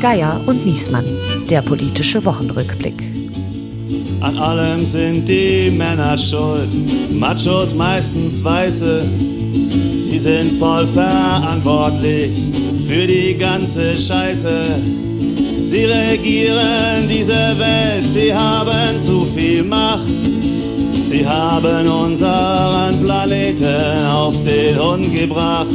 Geier und Niesmann, der politische Wochenrückblick. An allem sind die Männer schuld, Machos meistens Weiße. Sie sind voll verantwortlich für die ganze Scheiße. Sie regieren diese Welt, sie haben zu viel Macht. Sie haben unseren Planeten auf den Hund gebracht.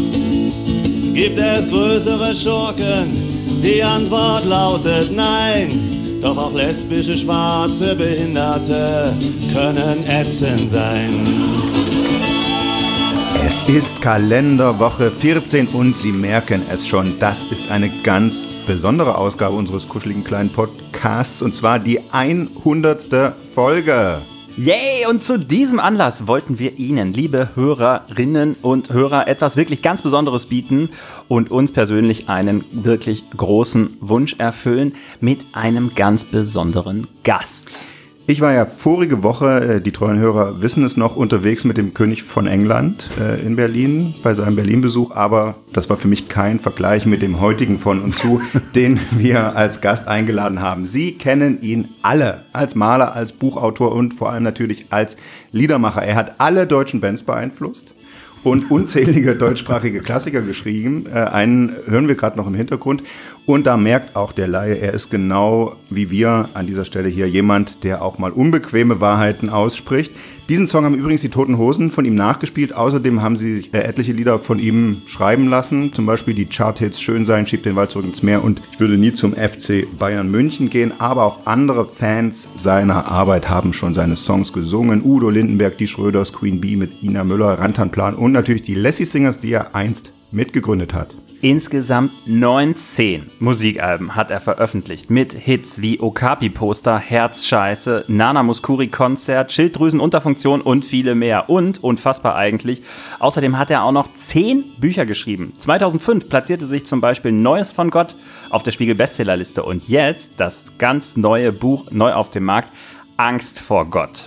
Gibt es größere Schurken? Die Antwort lautet nein. Doch auch lesbische, schwarze Behinderte können ätzend sein. Es ist Kalenderwoche 14 und Sie merken es schon, das ist eine ganz besondere Ausgabe unseres kuscheligen kleinen Podcasts und zwar die 100. Folge. Yay! Und zu diesem Anlass wollten wir Ihnen, liebe Hörerinnen und Hörer, etwas wirklich ganz Besonderes bieten und uns persönlich einen wirklich großen Wunsch erfüllen mit einem ganz besonderen Gast. Ich war ja vorige Woche, äh, die treuen Hörer wissen es noch, unterwegs mit dem König von England äh, in Berlin bei seinem Berlin-Besuch, aber das war für mich kein Vergleich mit dem heutigen von und zu, den wir als Gast eingeladen haben. Sie kennen ihn alle als Maler, als Buchautor und vor allem natürlich als Liedermacher. Er hat alle deutschen Bands beeinflusst und unzählige deutschsprachige Klassiker geschrieben. Äh, einen hören wir gerade noch im Hintergrund. Und da merkt auch der Laie, er ist genau wie wir an dieser Stelle hier jemand, der auch mal unbequeme Wahrheiten ausspricht. Diesen Song haben übrigens die Toten Hosen von ihm nachgespielt. Außerdem haben sie äh, etliche Lieder von ihm schreiben lassen. Zum Beispiel die Charthits Schön sein, schiebt den Wald zurück ins Meer und ich würde nie zum FC Bayern München gehen. Aber auch andere Fans seiner Arbeit haben schon seine Songs gesungen. Udo Lindenberg, die Schröders, Queen Bee mit Ina Müller, Rantanplan und natürlich die Lassie Singers, die er einst mitgegründet hat. Insgesamt 19 Musikalben hat er veröffentlicht mit Hits wie Okapi-Poster, Herzscheiße, Nana Muskuri-Konzert, Schilddrüsenunterfunktion und viele mehr. Und, unfassbar eigentlich, außerdem hat er auch noch 10 Bücher geschrieben. 2005 platzierte sich zum Beispiel Neues von Gott auf der Spiegel-Bestsellerliste und jetzt das ganz neue Buch neu auf dem Markt, Angst vor Gott.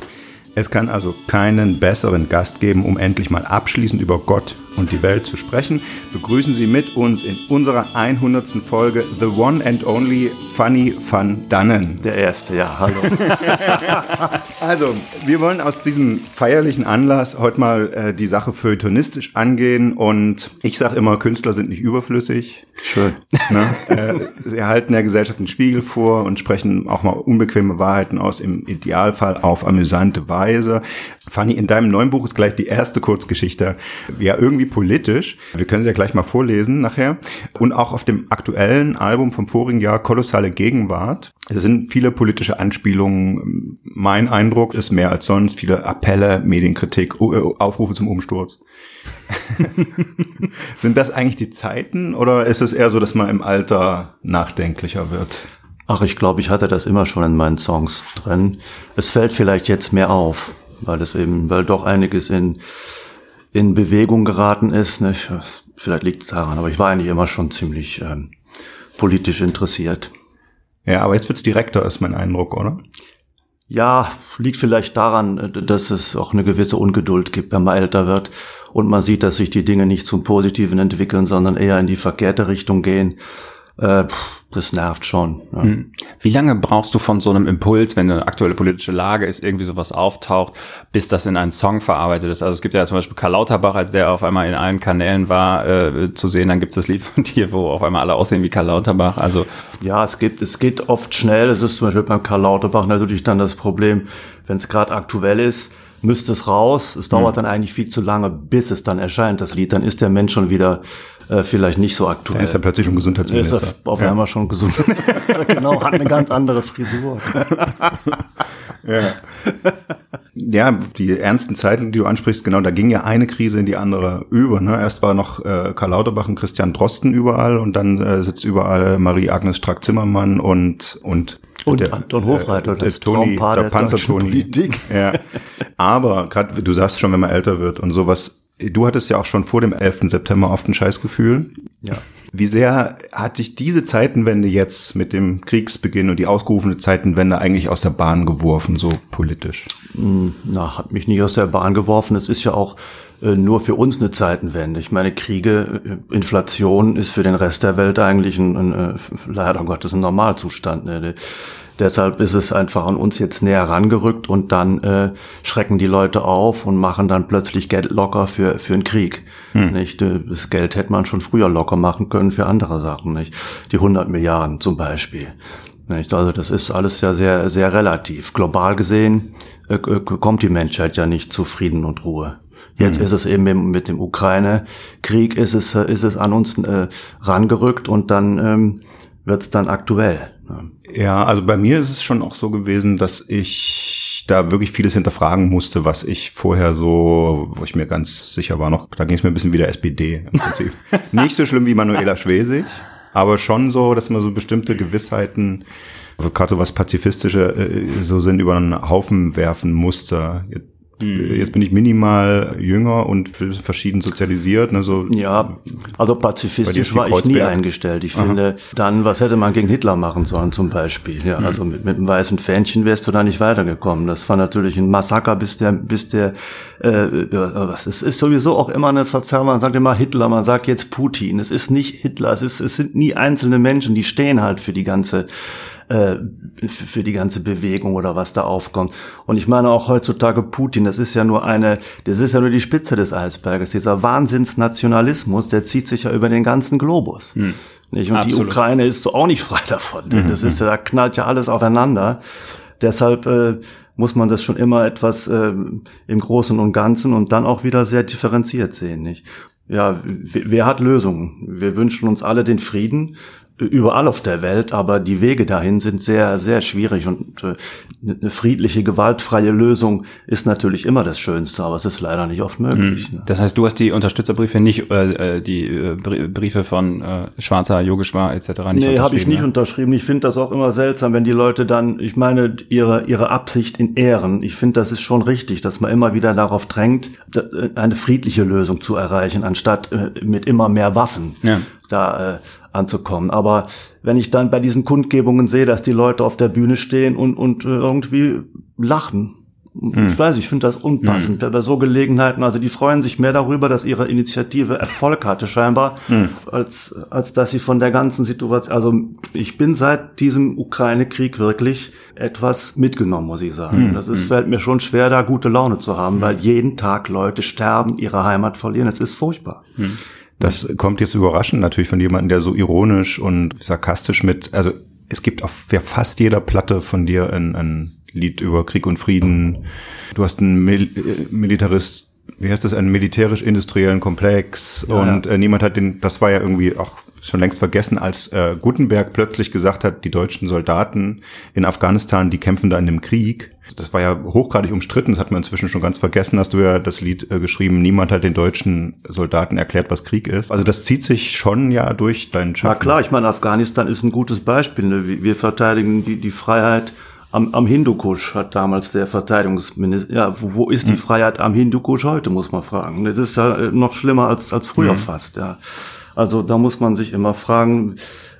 Es kann also keinen besseren Gast geben, um endlich mal abschließend über Gott und die Welt zu sprechen. Begrüßen Sie mit uns in unserer 100. Folge The One and Only Funny Fun Dannen. Der erste, ja, hallo. also, wir wollen aus diesem feierlichen Anlass heute mal äh, die Sache feuilletonistisch angehen und ich sage immer, Künstler sind nicht überflüssig. Schön. Ne? äh, sie erhalten der Gesellschaft einen Spiegel vor und sprechen auch mal unbequeme Wahrheiten aus, im Idealfall auf amüsante Weise. Fanny, in deinem neuen Buch ist gleich die erste Kurzgeschichte ja irgendwie politisch. Wir können sie ja gleich mal vorlesen nachher. Und auch auf dem aktuellen Album vom vorigen Jahr Kolossale Gegenwart. Es sind viele politische Anspielungen. Mein Eindruck ist mehr als sonst viele Appelle, Medienkritik, Aufrufe zum Umsturz. sind das eigentlich die Zeiten oder ist es eher so, dass man im Alter nachdenklicher wird? Ach, ich glaube, ich hatte das immer schon in meinen Songs drin. Es fällt vielleicht jetzt mehr auf weil es eben, weil doch einiges in, in Bewegung geraten ist. Nicht? Vielleicht liegt es daran, aber ich war eigentlich immer schon ziemlich ähm, politisch interessiert. Ja, aber jetzt wird's direkter, ist mein Eindruck, oder? Ja, liegt vielleicht daran, dass es auch eine gewisse Ungeduld gibt, wenn man älter wird und man sieht, dass sich die Dinge nicht zum Positiven entwickeln, sondern eher in die verkehrte Richtung gehen. Äh, das nervt schon. Hm. Wie lange brauchst du von so einem Impuls, wenn eine aktuelle politische Lage ist, irgendwie sowas auftaucht, bis das in einen Song verarbeitet ist? Also es gibt ja zum Beispiel Karl Lauterbach, als der auf einmal in allen Kanälen war, äh, zu sehen, dann gibt es das Lied von dir, wo auf einmal alle aussehen wie Karl Lauterbach. Also ja, es gibt, es geht oft schnell. Es ist zum Beispiel beim Karl Lauterbach natürlich dann das Problem, wenn es gerade aktuell ist, müsste es raus. Es dauert mhm. dann eigentlich viel zu lange, bis es dann erscheint, das Lied. Dann ist der Mensch schon wieder äh, vielleicht nicht so aktuell. Er ist ja plötzlich schon Gesundheitsminister. Er ist auf einmal ja. schon Gesundheitsminister, genau, hat eine ganz andere Frisur. ja. ja, die ernsten Zeiten, die du ansprichst, genau, da ging ja eine Krise in die andere über. Ne? Erst war noch äh, Karl Lauterbach und Christian Drosten überall und dann äh, sitzt überall Marie-Agnes Strack-Zimmermann und, und und der, Anton Hofreiter, äh, das Toni, der, der Panzer-Toni. Ja. Aber gerade, du sagst schon, wenn man älter wird und sowas Du hattest ja auch schon vor dem 11. September oft ein Scheißgefühl. Ja. Wie sehr hat dich diese Zeitenwende jetzt mit dem Kriegsbeginn und die ausgerufene Zeitenwende eigentlich aus der Bahn geworfen, so politisch? Na, hat mich nicht aus der Bahn geworfen. Es ist ja auch äh, nur für uns eine Zeitenwende. Ich meine, Kriege, äh, Inflation ist für den Rest der Welt eigentlich ein, ein äh, leider Gottes ein Normalzustand. Ne? Deshalb ist es einfach an uns jetzt näher rangerückt und dann äh, schrecken die Leute auf und machen dann plötzlich Geld locker für, für einen Krieg. Hm. Nicht? Das Geld hätte man schon früher locker machen können für andere Sachen. Nicht? Die 100 Milliarden zum Beispiel. Nicht? Also das ist alles ja sehr, sehr relativ. Global gesehen äh, kommt die Menschheit ja nicht zu Frieden und Ruhe. Jetzt mhm. ist es eben mit dem Ukraine-Krieg ist es, ist es an uns äh, rangerückt und dann ähm, wird es dann aktuell. Ja, also bei mir ist es schon auch so gewesen, dass ich da wirklich vieles hinterfragen musste, was ich vorher so, wo ich mir ganz sicher war noch, da ging es mir ein bisschen wie der SPD im Prinzip. Nicht so schlimm wie Manuela Schwesig, aber schon so, dass man so bestimmte Gewissheiten, gerade was pazifistische äh, so sind, über einen Haufen werfen musste. Mhm. Jetzt bin ich minimal jünger und verschieden sozialisiert. Ne, so ja, also pazifistisch war ich nie eingestellt. Ich Aha. finde, dann, was hätte man gegen Hitler machen sollen zum Beispiel? Ja, mhm. also mit, mit einem weißen Fähnchen wärst du da nicht weitergekommen. Das war natürlich ein Massaker, bis der, bis der, äh, es ist sowieso auch immer eine Verzerrung. Man sagt immer Hitler, man sagt jetzt Putin. Es ist nicht Hitler, es ist, es sind nie einzelne Menschen, die stehen halt für die ganze äh, für die ganze Bewegung oder was da aufkommt. Und ich meine auch heutzutage Putin, das ist ja nur eine, das ist ja nur die Spitze des Eisberges. Dieser Wahnsinnsnationalismus, der zieht sich ja über den ganzen Globus. Hm. Nicht? Und Absolut. die Ukraine ist so auch nicht frei davon. Mhm. Das ist ja, da knallt ja alles aufeinander. Deshalb äh, muss man das schon immer etwas äh, im Großen und Ganzen und dann auch wieder sehr differenziert sehen, nicht? Ja, wer hat Lösungen? Wir wünschen uns alle den Frieden überall auf der Welt, aber die Wege dahin sind sehr, sehr schwierig und äh, eine friedliche, gewaltfreie Lösung ist natürlich immer das Schönste, aber es ist leider nicht oft möglich. Mhm. Das heißt, du hast die Unterstützerbriefe nicht, äh, äh die äh, Briefe von äh, Schwarzer, Yogeshwar etc. nicht Nee, habe ich nicht ne? unterschrieben. Ich finde das auch immer seltsam, wenn die Leute dann, ich meine, ihre, ihre Absicht in Ehren, ich finde, das ist schon richtig, dass man immer wieder darauf drängt, äh, eine friedliche Lösung zu erreichen, anstatt äh, mit immer mehr Waffen. Ja da äh, anzukommen. Aber wenn ich dann bei diesen Kundgebungen sehe, dass die Leute auf der Bühne stehen und, und äh, irgendwie lachen, hm. ich weiß, ich finde das unpassend. Hm. Bei so Gelegenheiten, also die freuen sich mehr darüber, dass ihre Initiative Erfolg hatte scheinbar, hm. als, als dass sie von der ganzen Situation, also ich bin seit diesem Ukraine-Krieg wirklich etwas mitgenommen, muss ich sagen. Hm. Das ist, hm. fällt mir schon schwer, da gute Laune zu haben, weil jeden Tag Leute sterben, ihre Heimat verlieren. Es ist furchtbar. Das kommt jetzt überraschend natürlich von jemandem, der so ironisch und sarkastisch mit, also es gibt auf fast jeder Platte von dir ein, ein Lied über Krieg und Frieden. Du hast einen Mil äh, Militarist, wie heißt das, einen militärisch-industriellen Komplex ja, und ja. Äh, niemand hat den, das war ja irgendwie auch schon längst vergessen, als äh, Gutenberg plötzlich gesagt hat, die deutschen Soldaten in Afghanistan, die kämpfen da in dem Krieg. Das war ja hochgradig umstritten, das hat man inzwischen schon ganz vergessen, hast du ja das Lied äh, geschrieben, niemand hat den deutschen Soldaten erklärt, was Krieg ist. Also das zieht sich schon ja durch deinen Schaffen. Na klar, ich meine, Afghanistan ist ein gutes Beispiel. Ne? Wir verteidigen die, die Freiheit am, am Hindukusch, hat damals der Verteidigungsminister, ja, wo, wo ist die hm. Freiheit am Hindukusch heute, muss man fragen. Das ist ja äh, noch schlimmer als, als früher hm. fast, ja. Also da muss man sich immer fragen,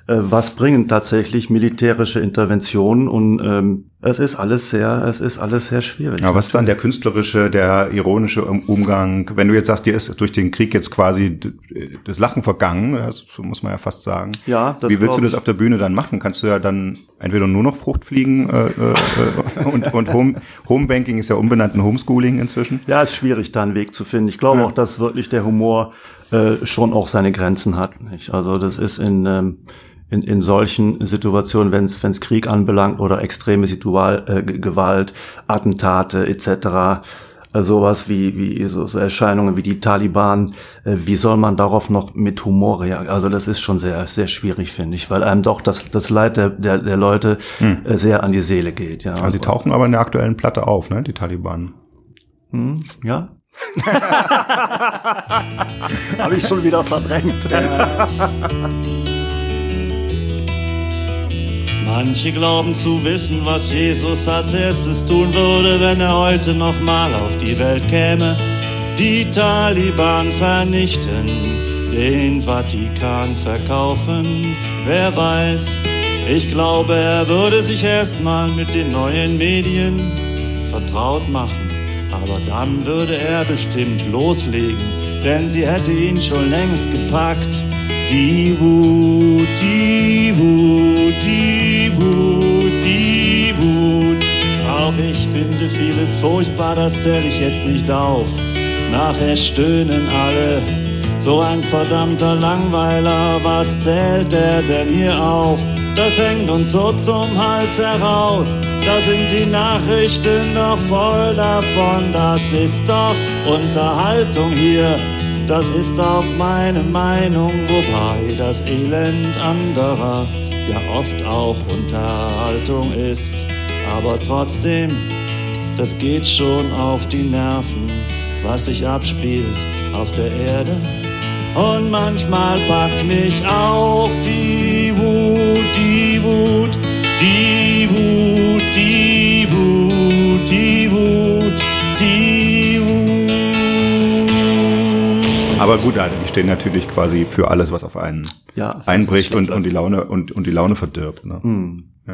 äh, was bringen tatsächlich militärische Interventionen und ähm, es ist alles sehr, es ist alles sehr schwierig. Ja, was ist dann der künstlerische, der ironische Umgang, wenn du jetzt sagst, dir ist durch den Krieg jetzt quasi das Lachen vergangen, das muss man ja fast sagen. Ja, das Wie willst du das auf der Bühne dann machen? Kannst du ja dann entweder nur noch Fruchtfliegen äh, äh, und, und Home, Homebanking ist ja umbenannt in Homeschooling inzwischen? Ja, ist schwierig, da einen Weg zu finden. Ich glaube ja. auch, dass wirklich der Humor äh, schon auch seine Grenzen hat. Nicht? Also das ist in, ähm, in, in solchen Situationen, wenn es Krieg anbelangt oder extreme Situal, äh, Gewalt, Attentate etc., äh, sowas wie, wie so, so Erscheinungen wie die Taliban, äh, wie soll man darauf noch mit Humor reagieren? Also das ist schon sehr, sehr schwierig, finde ich, weil einem doch das, das Leid der, der, der Leute hm. äh, sehr an die Seele geht. Ja. Also sie tauchen aber in der aktuellen Platte auf, ne, die Taliban. Hm, ja, Habe ich schon wieder verdrängt. Manche glauben zu wissen, was Jesus als erstes tun würde, wenn er heute nochmal auf die Welt käme. die Taliban vernichten, den Vatikan verkaufen. Wer weiß, ich glaube, er würde sich erstmal mit den neuen Medien vertraut machen. Aber dann würde er bestimmt loslegen, denn sie hätte ihn schon längst gepackt. Die Wut, die Wut. Auch ich finde vieles furchtbar, das zähl ich jetzt nicht auf. Nachher stöhnen alle, so ein verdammter Langweiler, was zählt der denn hier auf? Das hängt uns so zum Hals heraus, da sind die Nachrichten doch voll davon, das ist doch Unterhaltung hier. Das ist auch meine Meinung, wobei das Elend anderer ja oft auch Unterhaltung ist. Aber trotzdem, das geht schon auf die Nerven, was sich abspielt auf der Erde. Und manchmal packt mich auch die Wut, die Wut, die Wut, die Wut, die Wut, Aber gut, also die stehen natürlich quasi für alles, was auf einen Ja, einbricht und, und die Laune und, und die Laune verdirbt. Ne?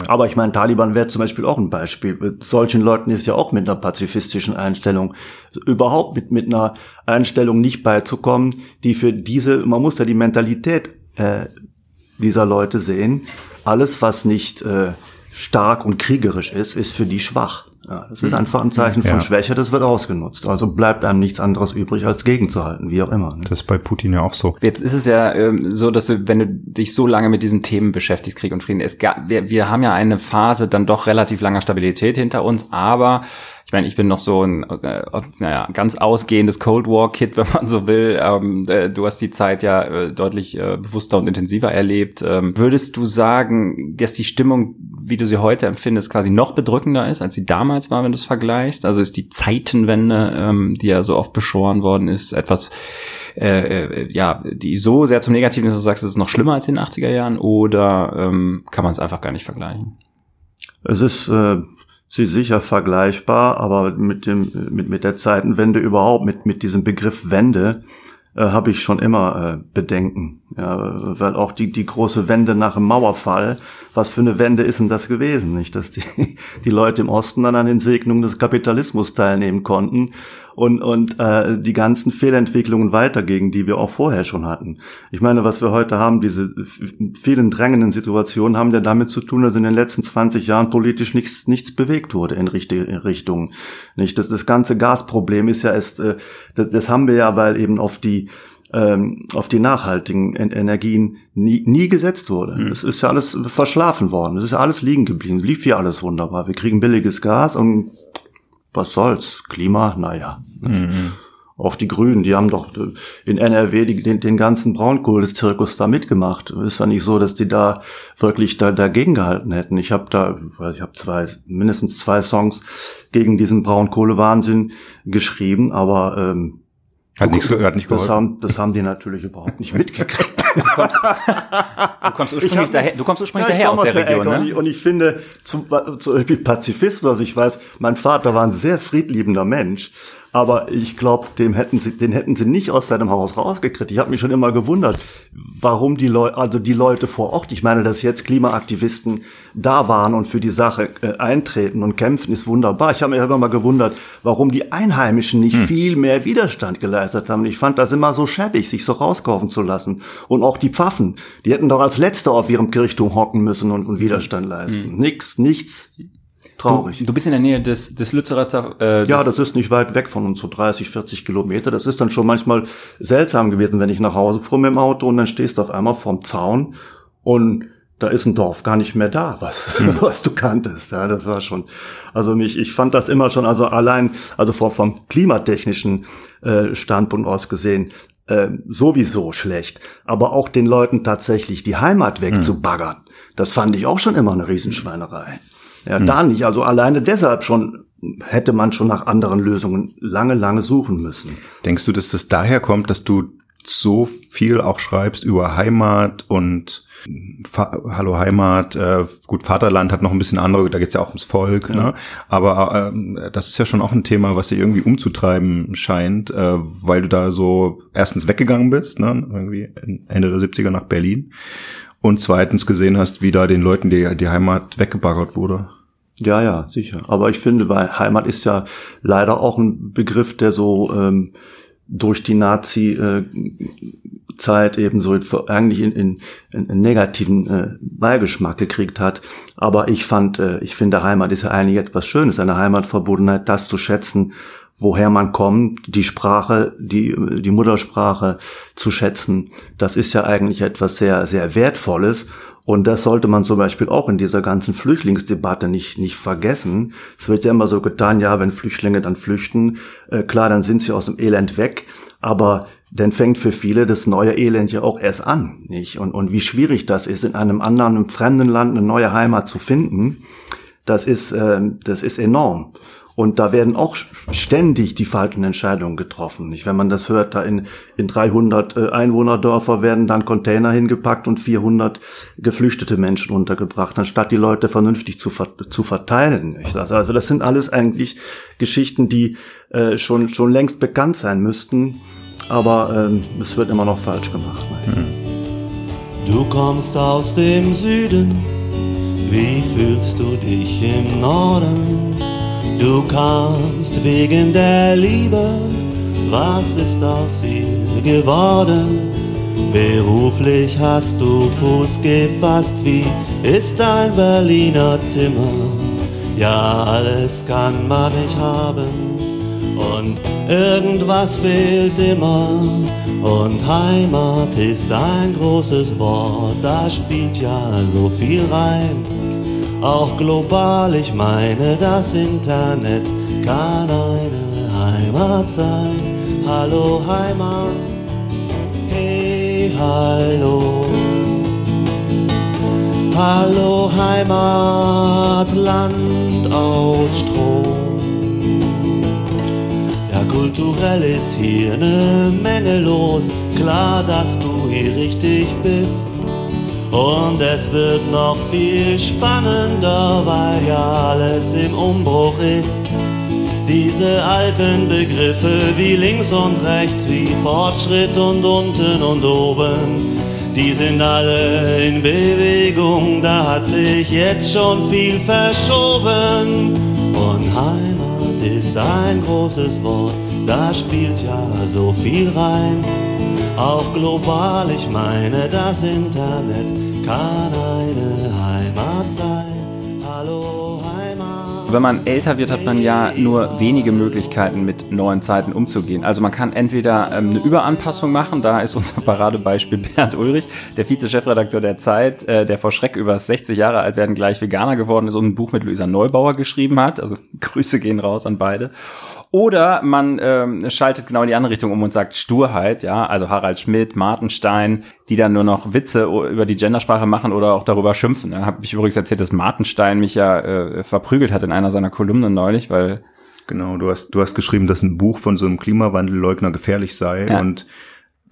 Aber ich meine, Taliban wäre zum Beispiel auch ein Beispiel. Mit solchen Leuten ist ja auch mit einer pazifistischen Einstellung überhaupt mit, mit einer Einstellung nicht beizukommen, die für diese, man muss ja die Mentalität äh, dieser Leute sehen. Alles, was nicht äh, stark und kriegerisch ist, ist für die schwach. Ja, das ist einfach ein Zeichen von Ja. Schwäche, das wird ausgenutzt. Also bleibt einem nichts anderes übrig, als gegenzuhalten, wie auch immer. Ne? Das ist bei Putin ja auch so. Jetzt ist es ja ähm, so, dass du, wenn du dich so lange mit diesen Themen beschäftigst, Krieg und Frieden, es gab, wir, wir haben ja eine Phase dann doch relativ langer Stabilität hinter uns, aber ich meine, ich bin noch so ein, äh, naja, ganz ausgehendes Cold War Kid, wenn man so will. Ähm, äh, du hast die Zeit ja äh, deutlich äh, bewusster und intensiver erlebt. Ähm, würdest du sagen, dass die Stimmung, wie du sie heute empfindest, quasi noch bedrückender ist, als sie damals war, wenn du es vergleichst? Also ist die Zeitenwende, ähm, die ja so oft beschworen worden ist, etwas, äh, äh, ja, die so sehr zum Negativen ist, dass du sagst, es ist noch schlimmer als in den 80er Jahren oder ähm, kann man es einfach gar nicht vergleichen? Es ist äh, sie sicher vergleichbar, aber mit dem mit mit der Zeitenwende überhaupt mit mit diesem Begriff Wende äh, habe ich schon immer äh, Bedenken, ja, weil auch die die große Wende nach dem Mauerfall, was für eine Wende ist denn das gewesen, nicht, dass die die Leute im Osten dann an den Segnungen des Kapitalismus teilnehmen konnten und und äh, die ganzen Fehlentwicklungen weitergingen, die wir auch vorher schon hatten. Ich meine, was wir heute haben, diese vielen drängenden Situationen haben ja damit zu tun, dass in den letzten 20 Jahren politisch nichts nichts bewegt wurde in richtige Richtung. Nicht das das ganze Gasproblem ist ja erst äh, das, das haben wir ja, weil eben auf die ähm, auf die nachhaltigen En- Energien nie, nie gesetzt wurde. Es ist ja alles verschlafen worden. Es ist ja alles liegen geblieben. Lief ja alles wunderbar. Wir kriegen billiges Gas und was soll's? Klima, naja. Auch die Grünen, die haben doch äh, in NRW die, den, den ganzen Braunkohlezirkus da mitgemacht. Ist ja nicht so, dass die da wirklich da, dagegen gehalten hätten. Ich habe da, ich habe zwei, mindestens zwei Songs gegen diesen Braunkohlewahnsinn geschrieben, aber ähm, Hat nichts, hat nicht das geholfen. haben, das haben die natürlich überhaupt nicht mitgekriegt. Du kommst ursprünglich hab- daher, du kommst ursprünglich Ja, daher aus der Region, ne? Und ich, und ich finde, zum, zum Beispiel Pazifismus, ich weiß, mein Vater war ein sehr friedliebender Mensch, aber ich glaube, dem hätten sie, den hätten sie nicht aus seinem Haus rausgekriegt. Ich habe mich schon immer gewundert, warum die Leute, also die Leute vor Ort, ich meine, dass jetzt Klimaaktivisten da waren und für die Sache äh, eintreten und kämpfen, ist wunderbar. Ich habe mich immer mal gewundert, warum die Einheimischen nicht viel mehr Widerstand geleistet haben. Ich fand das immer so schäbig, sich so rauskaufen zu lassen. Und auch die Pfaffen, die hätten doch als Letzte auf ihrem Kirchturm hocken müssen und, und Widerstand leisten. Nix, nichts. Traurig. Du bist in der Nähe des, des Lützerer, äh, Ja, das ist nicht weit weg von uns, so 30, 40 Kilometer. Das ist dann schon manchmal seltsam gewesen, wenn ich nach Hause fuhr mit dem Auto und dann stehst du auf einmal vorm Zaun und da ist ein Dorf gar nicht mehr da, was, was du kanntest. Ja, das war schon, also mich, ich fand das immer schon, also allein, also vom, vom klimatechnischen äh, Standpunkt aus gesehen, äh, sowieso schlecht. Aber auch den Leuten tatsächlich die Heimat wegzubaggern, das fand ich auch schon immer eine Riesenschweinerei. Ja, da nicht. Also alleine deshalb schon hätte man schon nach anderen Lösungen lange, lange suchen müssen. Denkst du, dass das daher kommt, dass du so viel auch schreibst über Heimat und Fa Hallo Heimat, äh, gut, Vaterland hat noch ein bisschen andere, da geht's ja auch ums Volk, ja. ne? aber äh, das ist ja schon auch ein Thema, was dir irgendwie umzutreiben scheint, äh, weil du da so erstens weggegangen bist, ne? irgendwie Ende der 70er nach Berlin und zweitens gesehen hast, wie da den Leuten die, die Heimat weggebaggert wurde. Ja, ja, sicher. Aber ich finde, weil Heimat ist ja leider auch ein Begriff, der so ähm, durch die Nazi-Zeit eben so eigentlich in, in, in, in negativen äh, Beigeschmack gekriegt hat. Aber ich fand, äh, ich finde, Heimat ist ja eigentlich etwas Schönes, eine Heimatverbundenheit, das zu schätzen, woher man kommt, die Sprache, die, die Muttersprache zu schätzen. Das ist ja eigentlich etwas sehr, sehr Wertvolles. Und das sollte man zum Beispiel auch in dieser ganzen Flüchtlingsdebatte nicht, nicht vergessen. Es wird ja immer so getan, ja, wenn Flüchtlinge dann flüchten, äh, klar, dann sind sie aus dem Elend weg. Aber dann fängt für viele das neue Elend ja auch erst an, nicht? Und, und wie schwierig das ist, in einem anderen, einem fremden Land eine neue Heimat zu finden, das ist, äh, das ist enorm. Und da werden auch ständig die falschen Entscheidungen getroffen. Nicht? Wenn man das hört, da in, in 300 äh, Einwohnerdörfer werden dann Container hingepackt und 400 geflüchtete Menschen untergebracht, anstatt die Leute vernünftig zu, zu verteilen. Nicht? Also das sind alles eigentlich Geschichten, die äh, schon, schon längst bekannt sein müssten, aber äh, es wird immer noch falsch gemacht. Hm. Du kommst aus dem Süden, wie fühlst du dich im Norden? Du kamst wegen der Liebe, was ist aus ihr geworden? Beruflich hast du Fuß gefasst, wie ist dein Berliner Zimmer? Ja, alles kann man nicht haben und irgendwas fehlt immer. Und Heimat ist ein großes Wort, da spielt ja so viel rein auch global. Ich meine, das Internet kann eine Heimat sein. Hallo Heimat, hey hallo. Hallo Heimat, Land aus Strom. Ja, kulturell ist hier eine Menge los. Klar, dass du hier richtig bist. Und es wird noch viel spannender, weil ja alles im Umbruch ist. Diese alten Begriffe wie links und rechts, wie Fortschritt und unten und oben, die sind alle in Bewegung, da hat sich jetzt schon viel verschoben. Und Heimat ist ein großes Wort, da spielt ja so viel rein. Auch global, ich meine, das Internet kann eine Heimat sein. Hallo Heimat. Wenn man älter wird, hat man ja nur wenige Möglichkeiten, mit neuen Zeiten umzugehen. Also man kann entweder ähm, eine Überanpassung machen, da ist unser Paradebeispiel Bernd Ulrich, der Vize-Chefredakteur der Zeit, äh, der vor Schreck über 60 Jahre alt werden gleich Veganer geworden ist und ein Buch mit Luisa Neubauer geschrieben hat. Also Grüße gehen raus an beide. Oder man ähm, schaltet genau in die andere Richtung um und sagt Sturheit, ja, also Harald Schmidt, Martenstein, die dann nur noch Witze über die Gendersprache machen oder auch darüber schimpfen. Da habe ich übrigens erzählt, dass Martenstein mich ja äh, verprügelt hat in einer seiner Kolumnen neulich, weil Genau, du hast, du hast geschrieben, dass ein Buch von so einem Klimawandelleugner gefährlich sei ja. und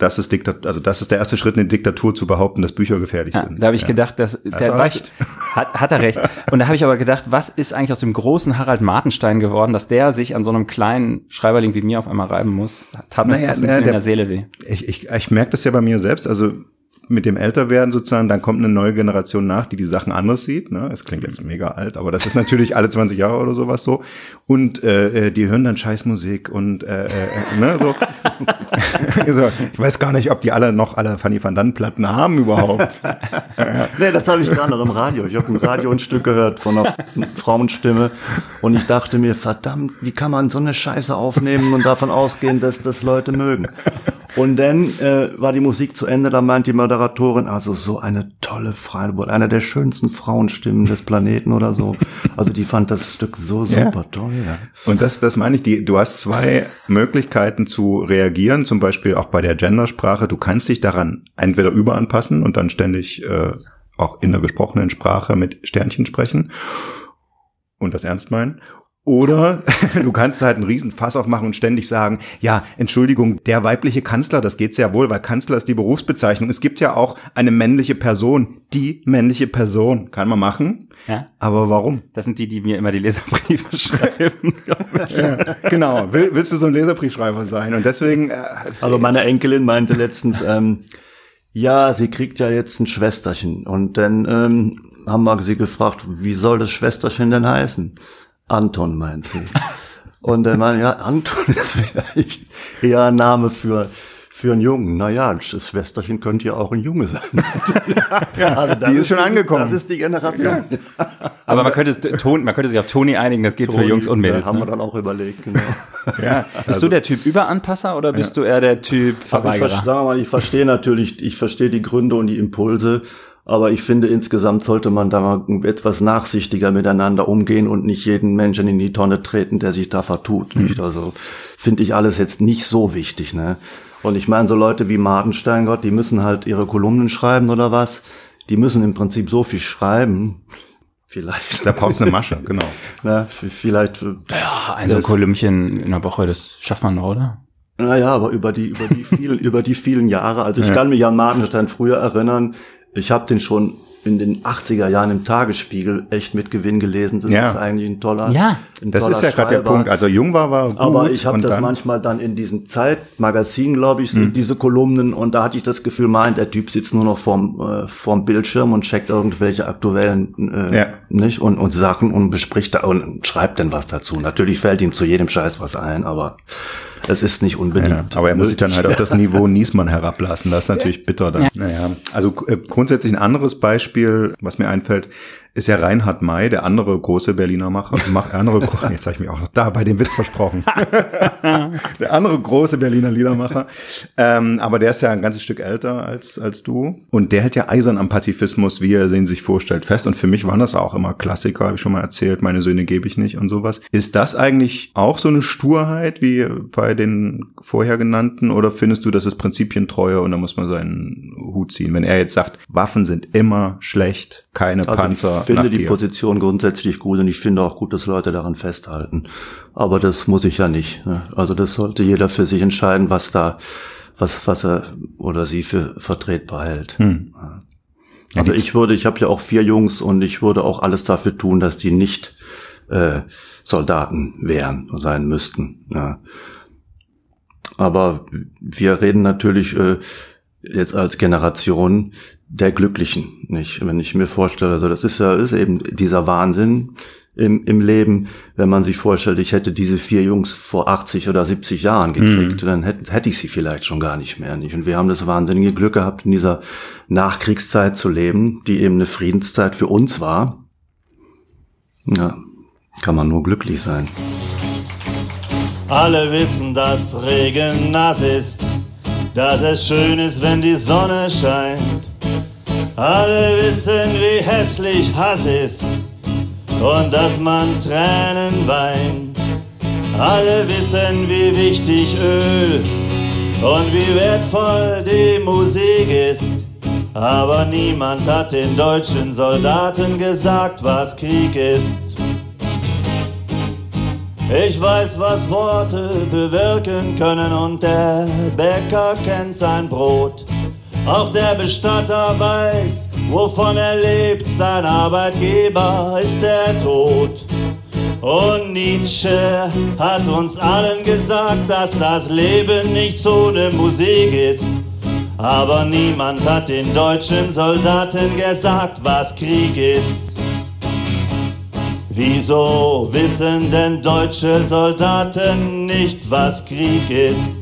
das ist Diktat also das ist der erste Schritt in die Diktatur zu behaupten, dass Bücher gefährlich ja, sind. Da habe ich ja. gedacht, dass hat der was, recht. Hat, hat er recht. Und da habe ich aber gedacht, was ist eigentlich aus dem großen Harald Martenstein geworden, dass der sich an so einem kleinen Schreiberling wie mir auf einmal reiben muss? Tat mir naja, fast ein bisschen der, in der Seele weh. Ich, ich, ich merke das ja bei mir selbst. Also mit dem Älterwerden sozusagen, dann kommt eine neue Generation nach, die die Sachen anders sieht. Ne? Es klingt jetzt mega alt, aber das ist natürlich alle 20 Jahre oder sowas so. Und äh, äh, die hören dann Scheißmusik und äh, äh, äh ne, so. so. Ich weiß gar nicht, ob die alle noch alle Fanny van Dann Platten haben überhaupt. nee, das habe ich gerade noch im Radio. Ich habe im Radio ein Stück gehört von einer Frauenstimme und ich dachte mir, verdammt, wie kann man so eine Scheiße aufnehmen und davon ausgehen, dass das Leute mögen? Und dann äh, war die Musik zu Ende, da meint die Moderatorin, also so eine tolle Freiburg, eine der schönsten Frauenstimmen des Planeten oder so. Also die fand das Stück so super ja. toll. Ja. Und das, das meine ich, die, du hast zwei Möglichkeiten zu reagieren, zum Beispiel auch bei der Gendersprache. Du kannst dich daran entweder überanpassen und dann ständig äh, auch in der gesprochenen Sprache mit Sternchen sprechen und das ernst meinen. Oder du kannst halt einen riesen Fass aufmachen und ständig sagen, ja, Entschuldigung, der weibliche Kanzler, das geht sehr wohl, weil Kanzler ist die Berufsbezeichnung. Es gibt ja auch eine männliche Person, die männliche Person, kann man machen. Ja. Aber warum? Das sind die, die mir immer die Leserbriefe schreiben. Ja, genau. Will, willst du so ein Leserbriefschreiber sein? Und deswegen. Äh, Also meine Enkelin meinte letztens, ähm, ja, sie kriegt ja jetzt ein Schwesterchen. Und dann ähm, haben wir sie gefragt, wie soll das Schwesterchen denn heißen? Anton, meint sie. Und dann meinte ja, Anton ist vielleicht eher ein Name für für einen Jungen. Naja, das Schwesterchen könnte ja auch ein Junge sein. ja, also Die ist schon angekommen. Das ist die Generation. Aber man könnte, Ton, man könnte sich auf Toni einigen, das geht für Jungs und Mädels. Haben wir Ne? dann auch überlegt, genau. ja, Bist du der Typ Überanpasser oder bist du eher der Typ Aber ich, Verweigerer? sagen wir mal, ich verstehe natürlich, ich verstehe die Gründe und die Impulse, aber ich finde insgesamt sollte man da mal etwas nachsichtiger miteinander umgehen und nicht jeden Menschen in die Tonne treten, der sich da vertut. Nicht? Also finde ich alles jetzt nicht so wichtig. Ne? Und ich meine, so Leute wie Martin Steingott, die müssen halt ihre Kolumnen schreiben oder was. Die müssen im Prinzip so viel schreiben. Vielleicht. da brauchst du eine Masche, genau. Na, vielleicht. äh, Ah, Ein so ein Kolümchen in der Woche, das schafft man noch, oder? Naja, aber über die, über die vielen, über die vielen Jahre. Also ich Ja. kann mich an Martenstein früher erinnern. Ich habe den schon in den 80er Jahren im Tagesspiegel echt mit Gewinn gelesen. Das Ja. ist eigentlich ein toller. Ja. ein Das toller ist ja gerade der. Punkt. Also jung war, war gut. Aber ich habe das dann- manchmal dann in diesen Zeitmagazinen, glaube ich, sind Hm. diese Kolumnen und da hatte ich das Gefühl, mein, der Typ sitzt nur noch vorm, äh, vorm Bildschirm und checkt irgendwelche aktuellen äh, Ja. Nicht und, und Sachen und bespricht da und schreibt dann was dazu. Natürlich fällt ihm zu jedem Scheiß was ein, aber es ist nicht Ja, unbedingt. aber er muss sich dann halt auf das Niveau Niesmann herablassen. Das ist natürlich bitter. Dann. Naja, also äh, grundsätzlich ein anderes Beispiel, was mir einfällt, ist ja Reinhard May, der andere große Berliner Macher. Mach, andere, jetzt habe ich mich auch noch da bei dem Witz versprochen. der andere große Berliner Liedermacher. Ähm, aber der ist ja ein ganzes Stück älter als, als du. Und der hält ja eisern am Pazifismus, wie er ihn sich vorstellt, fest. Und für mich waren das auch immer Klassiker, habe ich schon mal erzählt, meine Söhne gebe ich nicht und sowas. Ist das eigentlich auch so eine Sturheit wie bei den vorher genannten? Oder findest du, das ist Prinzipientreue und da muss man seinen Hut ziehen? Wenn er jetzt sagt, Waffen sind immer schlecht, keine Also Panzer. Ich finde die. Position grundsätzlich gut und ich finde auch gut, dass Leute daran festhalten. Aber das muss ich ja nicht. Ne? Also das sollte jeder für sich entscheiden, was da, was, was er oder sie für vertretbar hält. Hm. Also ich würde, ich habe ja auch vier Jungs und ich würde auch alles dafür tun, dass die nicht äh, Soldaten wären, sein müssten. Ja. Aber wir reden natürlich äh, jetzt als Generation der Glücklichen, nicht? Wenn ich mir vorstelle, also das ist ja ist eben dieser Wahnsinn im, im Leben, wenn man sich vorstellt, ich hätte diese vier Jungs vor 80 oder 70 Jahren gekriegt, dann hätte, hätte ich sie vielleicht schon gar nicht mehr, nicht? Und wir haben das wahnsinnige Glück gehabt, in dieser Nachkriegszeit zu leben, die eben eine Friedenszeit für uns war. Ja, kann man nur glücklich sein. Alle wissen, dass Regen nass ist, dass es schön ist, wenn die Sonne scheint. Alle wissen, wie hässlich Hass ist und dass man Tränen weint. Alle wissen, wie wichtig Öl und wie wertvoll die Musik ist. Aber niemand hat den deutschen Soldaten gesagt, was Krieg ist. Ich weiß, was Worte bewirken können und der Bäcker kennt sein Brot. Auch der Bestatter weiß, wovon er lebt, sein Arbeitgeber ist der Tod. Und Nietzsche hat uns allen gesagt, dass das Leben nicht ohne Musik ist. Aber niemand hat den deutschen Soldaten gesagt, was Krieg ist. Wieso wissen denn deutsche Soldaten nicht, was Krieg ist?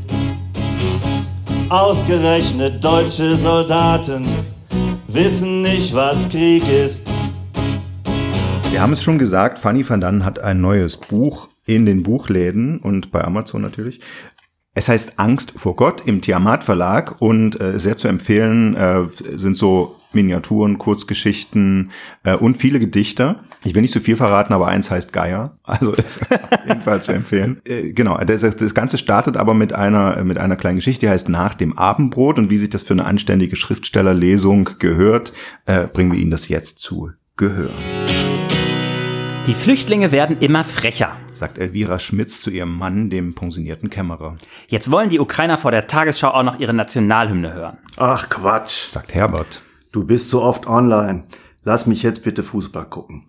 Ausgerechnet deutsche Soldaten wissen nicht, was Krieg ist. Wir haben es schon gesagt, Fanny van Dannen hat ein neues Buch in den Buchläden und bei Amazon natürlich. Es heißt Angst vor Gott im Tiamat Verlag und äh, sehr zu empfehlen äh, sind so Miniaturen, Kurzgeschichten äh, und viele Gedichte. Ich will nicht so viel verraten, aber eins heißt Geier, also ist auf jeden Fall zu empfehlen. Äh, genau, das, das Ganze startet aber mit einer mit einer kleinen Geschichte, die heißt Nach dem Abendbrot und wie sich das für eine anständige Schriftstellerlesung gehört, äh, bringen wir Ihnen das jetzt zu Gehör. Die Flüchtlinge werden immer frecher. sagt Elvira Schmitz zu ihrem Mann, dem pensionierten Kämmerer. Jetzt wollen die Ukrainer vor der Tagesschau auch noch ihre Nationalhymne hören. Ach Quatsch. Sagt Herbert. Du bist so oft online. Lass mich jetzt bitte Fußball gucken.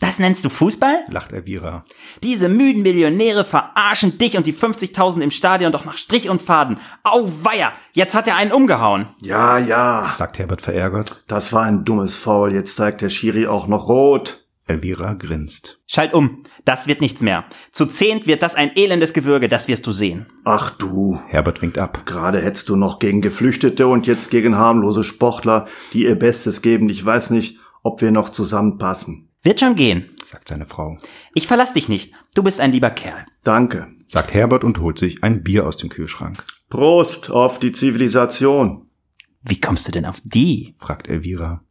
Das nennst du Fußball? Lacht Elvira. Diese müden Millionäre verarschen dich und die 50.000 im Stadion doch nach Strich und Faden. Auweia, jetzt hat er einen umgehauen. Ja, ja. Sagt Herbert verärgert. Das war ein dummes Foul. Jetzt zeigt der Schiri auch noch rot. Elvira grinst. Schalt um, das wird nichts mehr. Zu zehnt wird das ein elendes Gewürge, das wirst du sehen. Ach du. Herbert winkt ab. Gerade hättest du noch gegen Geflüchtete und jetzt gegen harmlose Sportler, die ihr Bestes geben. Ich weiß nicht, ob wir noch zusammenpassen. Wird schon gehen. Sagt seine Frau. Ich verlass dich nicht. Du bist ein lieber Kerl. Danke. Sagt Herbert und holt sich ein Bier aus dem Kühlschrank. Prost auf die Zivilisation. Wie kommst du denn auf die? Fragt Elvira.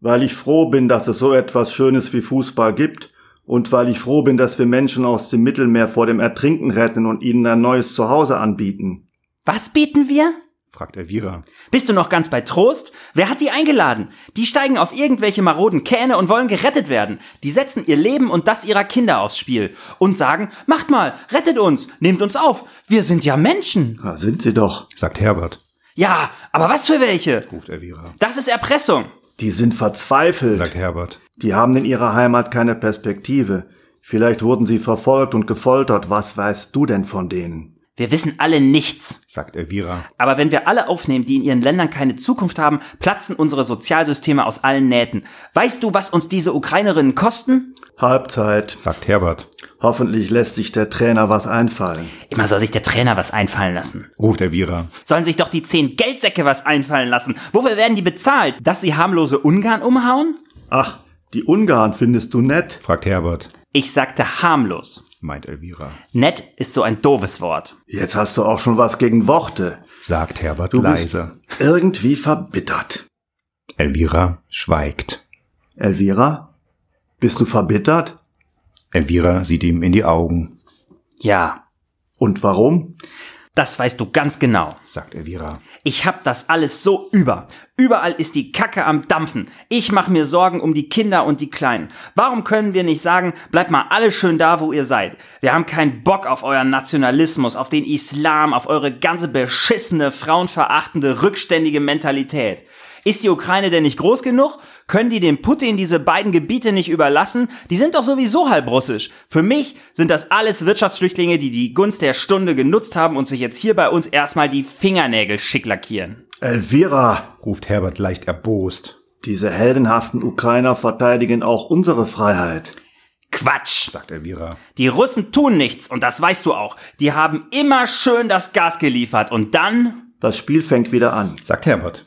Weil ich froh bin, dass es so etwas Schönes wie Fußball gibt und weil ich froh bin, dass wir Menschen aus dem Mittelmeer vor dem Ertrinken retten und ihnen ein neues Zuhause anbieten. Was bieten wir? Fragt Elvira. Bist du noch ganz bei Trost? Wer hat die eingeladen? Die steigen auf irgendwelche maroden Kähne und wollen gerettet werden. Die setzen ihr Leben und das ihrer Kinder aufs Spiel und sagen, macht mal, rettet uns, nehmt uns auf. Wir sind ja Menschen. Ja, sind sie doch. Sagt Herbert. Ja, aber was für welche? Ruft Elvira. Das ist Erpressung. Die sind verzweifelt. Sagt Herbert. Die haben in ihrer Heimat keine Perspektive. Vielleicht wurden sie verfolgt und gefoltert. Was weißt du denn von denen? Wir wissen alle nichts. Sagt Elvira. Aber wenn wir alle aufnehmen, die in ihren Ländern keine Zukunft haben, platzen unsere Sozialsysteme aus allen Nähten. Weißt du, was uns diese Ukrainerinnen kosten? Halbzeit. Sagt Herbert. Hoffentlich lässt sich der Trainer was einfallen. Immer soll sich der Trainer was einfallen lassen. Ruft Elvira. Sollen sich doch die zehn Geldsäcke was einfallen lassen. Wofür werden die bezahlt? Dass sie harmlose Ungarn umhauen? Ach, die Ungarn findest du nett? Fragt Herbert. Ich sagte harmlos. Meint Elvira. Nett ist so ein doofes Wort. Jetzt hast du auch schon was gegen Worte. Sagt Herbert Du leise. bist irgendwie verbittert. Elvira schweigt. Elvira? Bist du verbittert? Elvira sieht ihm in die Augen. Ja, Und warum? Das weißt du ganz genau. Sagt Elvira. Ich hab das alles so über. Überall ist die Kacke am Dampfen. Ich mach mir Sorgen um die Kinder und die Kleinen. Warum können wir nicht sagen, bleibt mal alle schön da, wo ihr seid? Wir haben keinen Bock auf euren Nationalismus, auf den Islam, auf eure ganze beschissene, frauenverachtende, rückständige Mentalität. Ist die Ukraine denn nicht groß genug? Können die dem Putin diese beiden Gebiete nicht überlassen? Die sind doch sowieso halb russisch. Für mich sind das alles Wirtschaftsflüchtlinge, die die Gunst der Stunde genutzt haben und sich jetzt hier bei uns erstmal die Fingernägel schick lackieren. Elvira! Ruft Herbert leicht erbost. Diese heldenhaften Ukrainer verteidigen auch unsere Freiheit. Quatsch! Sagt Elvira. Die Russen tun nichts und das weißt du auch. Die haben immer schön das Gas geliefert und dann... Das Spiel fängt wieder an. Sagt Herbert.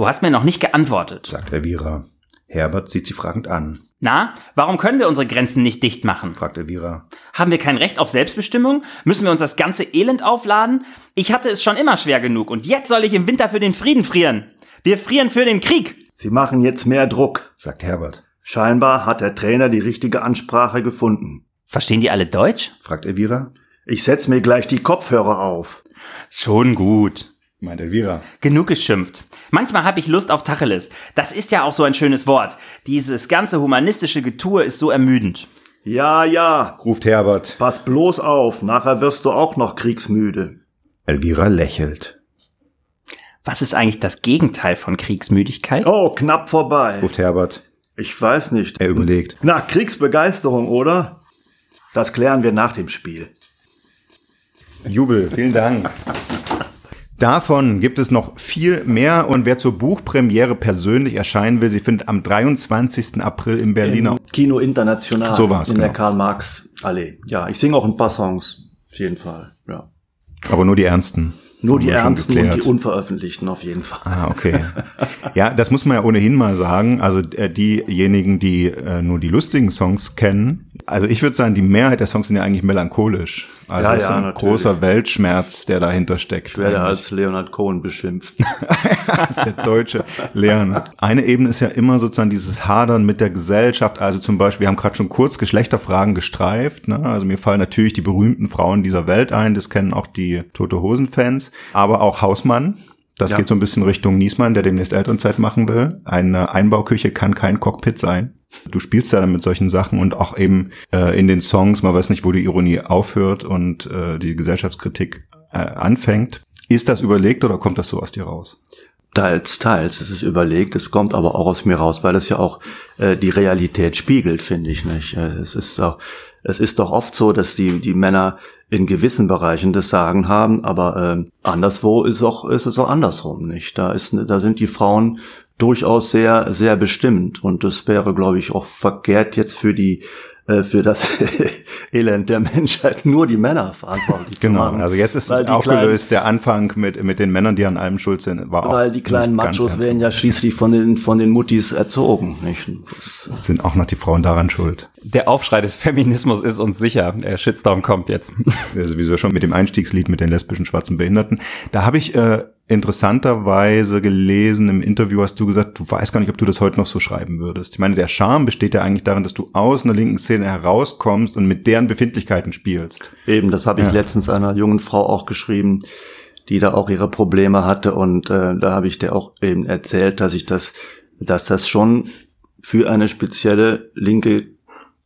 Du hast mir noch nicht geantwortet. Sagt Elvira. Herbert sieht sie fragend an. Na, warum können wir unsere Grenzen nicht dicht machen? Fragt Elvira. Haben wir kein Recht auf Selbstbestimmung? Müssen wir uns das ganze Elend aufladen? Ich hatte es schon immer schwer genug und jetzt soll ich im Winter für den Frieden frieren. Wir frieren für den Krieg. Sie machen jetzt mehr Druck. Sagt Herbert. Scheinbar hat der Trainer die richtige Ansprache gefunden. Verstehen die alle Deutsch? Fragt Elvira. Ich setz mir gleich die Kopfhörer auf. Schon gut. Meint Elvira. Genug geschimpft. Manchmal habe ich Lust auf Tacheles. Das ist ja auch so ein schönes Wort. Dieses ganze humanistische Getue ist so ermüdend. Ja, ja. Ruft Herbert. Pass bloß auf, nachher wirst du auch noch kriegsmüde. Elvira lächelt. Was ist eigentlich das Gegenteil von Kriegsmüdigkeit? Oh, knapp vorbei. Ruft Herbert. Ich weiß nicht. Er überlegt. Na, Kriegsbegeisterung, oder? Das klären wir nach dem Spiel. Jubel, vielen Dank. Davon gibt es noch viel mehr und wer zur Buchpremiere persönlich erscheinen will, sie findet am 23. April im Berliner. Im Kino International. So war's, In der genau. Karl-Marx-Allee. Ja, ich singe auch ein paar Songs. Auf jeden Fall, ja. Aber nur die ernsten. Nur die ernsten und die unveröffentlichten auf jeden Fall. Ah, okay. Ja, das muss man ja ohnehin mal sagen. Also äh, diejenigen, die äh, nur die lustigen Songs kennen. Also ich würde sagen, die Mehrheit der Songs sind ja eigentlich melancholisch. Also Ja, ist ja, ein natürlich. großer Weltschmerz, der dahinter steckt. Ich werde eigentlich. als Leonard Cohen beschimpft. als der deutsche Lerner. Eine Ebene ist ja immer sozusagen dieses Hadern mit der Gesellschaft. Also zum Beispiel, wir haben gerade schon kurz Geschlechterfragen gestreift. Ne? Also mir fallen natürlich die berühmten Frauen dieser Welt ein. Das kennen auch die Tote Hosen-Fans. Aber auch Hausmann. Das Ja. geht so ein bisschen Richtung Niesmann, der demnächst Elternzeit machen will. Eine Einbauküche kann kein Cockpit sein. Du spielst ja dann mit solchen Sachen und auch eben äh, in den Songs, man weiß nicht, wo die Ironie aufhört und äh, die Gesellschaftskritik äh, anfängt. Ist das überlegt oder kommt das so aus dir raus? Teils, teils. Es ist überlegt, es kommt aber auch aus mir raus, weil es ja auch äh, die Realität spiegelt, finde ich nicht. Äh, es ist auch, es ist doch oft so, dass die die Männer in gewissen Bereichen das Sagen haben, aber äh, anderswo ist auch ist es auch andersrum, nicht? Da ist da sind die Frauen durchaus sehr sehr bestimmt und das wäre, glaube ich, auch verkehrt jetzt für die äh, für das Elend der Menschheit nur die Männer verantwortlich genau. zu machen. Also jetzt ist es aufgelöst, kleinen, der Anfang mit, mit den Männern, die an allem schuld sind, war auch Weil die kleinen Machos ganz, werden ja schließlich von den, von den Muttis erzogen. Nicht? Das sind auch noch die Frauen daran schuld. Der Aufschrei des Feminismus ist uns sicher. Der Shitstorm kommt jetzt. Ja, sowieso schon mit dem Einstiegslied mit den lesbischen schwarzen Behinderten. Da habe ich äh, interessanterweise gelesen im Interview hast du gesagt, du weißt gar nicht, ob du das heute noch so schreiben würdest. Ich meine, der Charme besteht ja eigentlich darin, dass du aus einer linken Szene herauskommst und mit deren Befindlichkeiten spielst. Eben, das habe ich ja. letztens einer jungen Frau auch geschrieben, die da auch ihre Probleme hatte und äh, da habe ich dir auch eben erzählt, dass ich das, dass das schon für eine spezielle linke